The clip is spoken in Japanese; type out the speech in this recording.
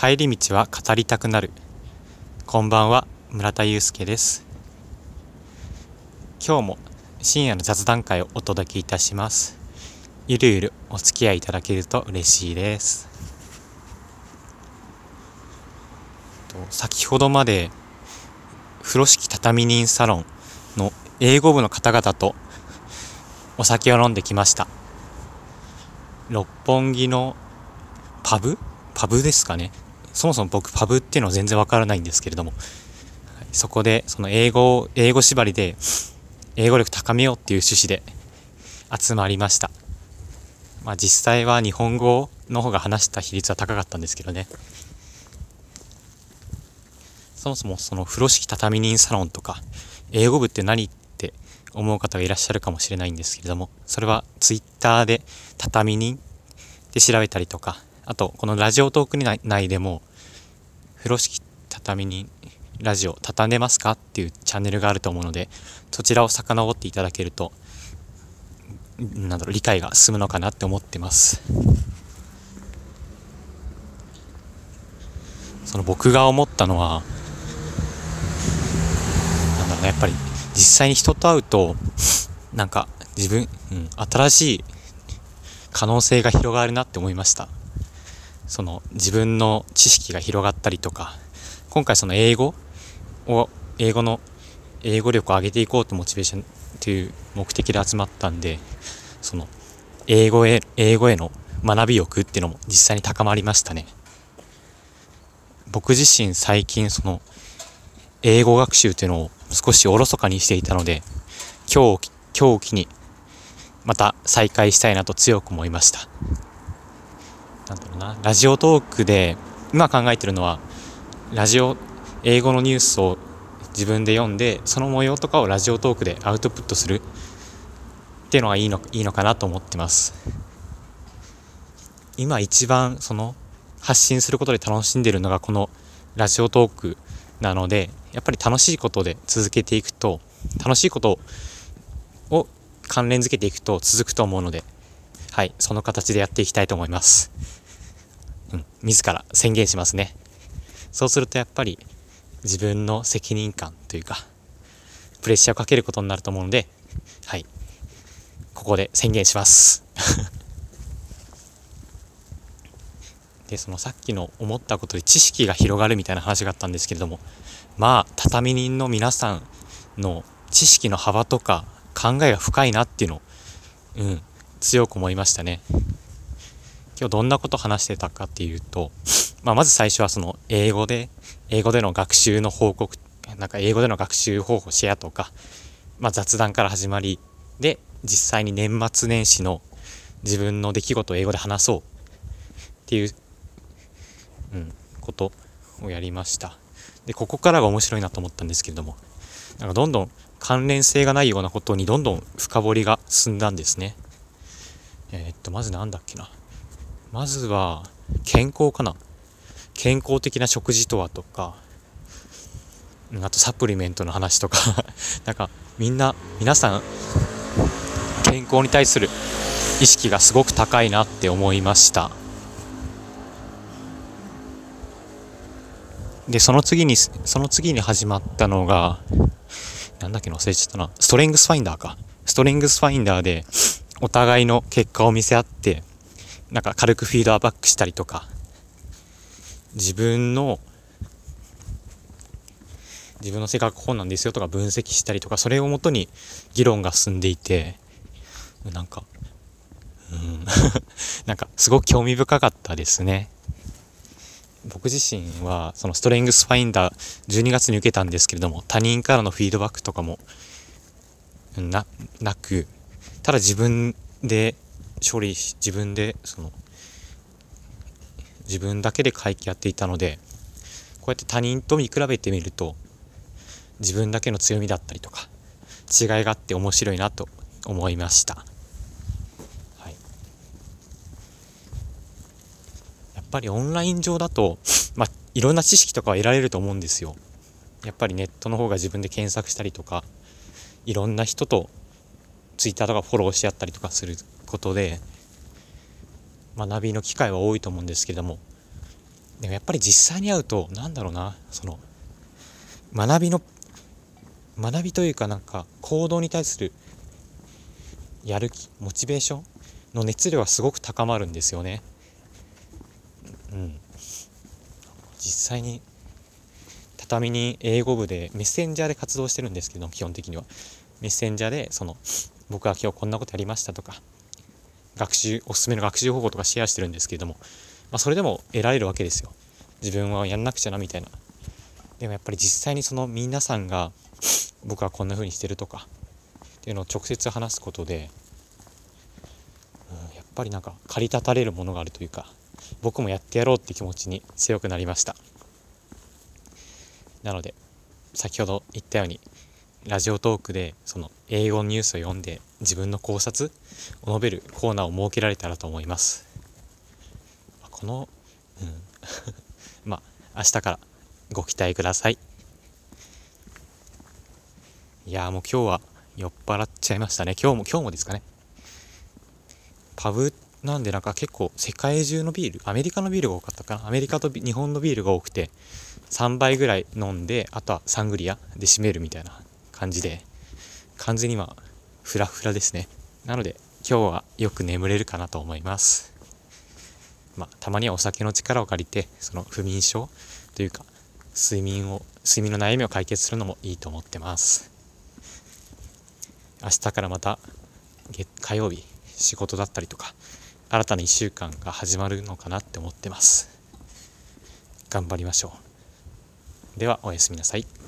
帰り道は語りたくなる。こんばんは村田祐介です。今日も深夜の雑談会をお届けいたします。ゆるゆるお付き合いいただけると嬉しいです。先ほどまで風呂敷畳人サロンの英語部の方々とお酒を飲んできました。六本木のパブ？パブですかね。そもそも僕パブっていうのは全然わからないんですけれども、そこでその英語英語縛りで英語力高めようっていう趣旨で集まりました。まあ実際は日本語の方が話した比率は高かったんですけどね。そもそもその風呂敷畳人サロンとか英語部って何って思う方がいらっしゃるかもしれないんですけれどもそれはツイッターで畳人で調べたりとかあとこのラジオトーク内でも風呂敷畳にラジオ畳んでますかっていうチャンネルがあると思うのでそちらを遡っていただけるとなんだろう理解が進むのかなって思ってます。その僕が思ったのはなんだろうねやっぱり実際に人と会うとなんか自分、うん、新しい可能性が広がるなって思いました。その自分の知識が広がったりとか今回その英語を英語の英語力を上げていこうとモチベーションという目的で集まったんでその英語へ英語への学び欲っていうのも実際に高まりましたね。僕自身最近その英語学習っていうのを少しおろそかにしていたので今日今日を機にまた再開したいなと強く思いました。なんだろうな、ラジオトークで、今考えてるのは、ラジオ、英語のニュースを自分で読んで、その模様とかをラジオトークでアウトプットするっていうのがいいのいいのかなと思ってます。今一番その発信することで楽しんでるのがこのラジオトークなので、やっぱり楽しいことで続けていくと、楽しいことを関連づけていくと続くと思うので、はい、その形でやっていきたいと思います。うん、自ら宣言しますね。そうするとやっぱり自分の責任感というか、プレッシャーをかけることになると思うので、はい、ここで宣言します。で、そのさっきの思ったことで知識が広がるみたいな話があったんですけれども、まあ、畳人の皆さんの知識の幅とか考えが深いなっていうのを、うん、強く思いましたね。今日どんなこと話してたかっていうと、まあ、まず最初はその英語で、英語での学習の報告、なんか英語での学習方法シェアとか、まあ、雑談から始まり、で、実際に年末年始の自分の出来事を英語で話そうっていう、うん、ことをやりました。で、ここからが面白いなと思ったんですけれども、なんかどんどん関連性がないようなことにどんどん深掘りが進んだんですね。えー、っと、まず何だっけな。まずは健康かな。健康的な食事とはとかあとサプリメントの話とか。なんかみんな皆さん健康に対する意識がすごく高いなって思いました。でその次にその次に始まったのがなんだっけ忘れちゃったな。ストレングスファインダーか。ストレングスファインダーでお互いの結果を見せ合ってなんか軽くフィードバックしたりとか、自分の、自分の性格こうなんですよとか分析したりとか、それをもとに議論が進んでいて、なんか、うん、なんかすごく興味深かったですね。僕自身はそのストレングスファインダー12月に受けたんですけれども他人からのフィードバックとかもななくただ自分で処理し自分でその自分だけで会計やっていたのでこうやって他人と見比べてみると自分だけの強みだったりとか違いがあって面白いなと思いました、はい、やっぱりオンライン上だと、まあ、いろんな知識とかは得られると思うんですよ。やっぱりネットの方が自分で検索したりとかいろんな人とツイッターとかフォローし合ったりとかすることで学びの機会は多いと思うんですけれどもでもやっぱり実際に会うとなんだろうなその学びの学びというかなんか行動に対するやる気モチベーションの熱量はすごく高まるんですよね。うん。実際に畳に英語部でメッセンジャーで活動してるんですけど基本的には。メッセンジャーでその僕は今日こんなことやりましたとか学習おすすめの学習方法とかシェアしてるんですけれども、まあ、それでも得られるわけですよ。自分はやんなくちゃなみたいな。でもやっぱり実際にその皆さんが僕はこんな風にしてるとかっていうのを直接話すことで、うん、やっぱりなんか駆り立たれるものがあるというか僕もやってやろうって気持ちに強くなりました。なので先ほど言ったようにラジオトークでその英語ニュースを読んで自分の考察を述べるコーナーを設けられたらと思います。この、うん、まあ明日からご期待ください。いやもう今日は酔っ払っちゃいましたね。今日も今日もですかね。パブなんでなんか結構世界中のビールアメリカのビールが多かったかな。アメリカと日本のビールが多くて3杯ぐらい飲んであとはサングリアで締めるみたいな。感じで完全に今フラフラですね。なので今日はよく眠れるかなと思います。まあたまにはお酒の力を借りてその不眠症というか睡眠を睡眠の悩みを解決するのもいいと思ってます。明日からまた月火曜日仕事だったりとか新たな1週間が始まるのかなって思ってます。頑張りましょう。ではおやすみなさい。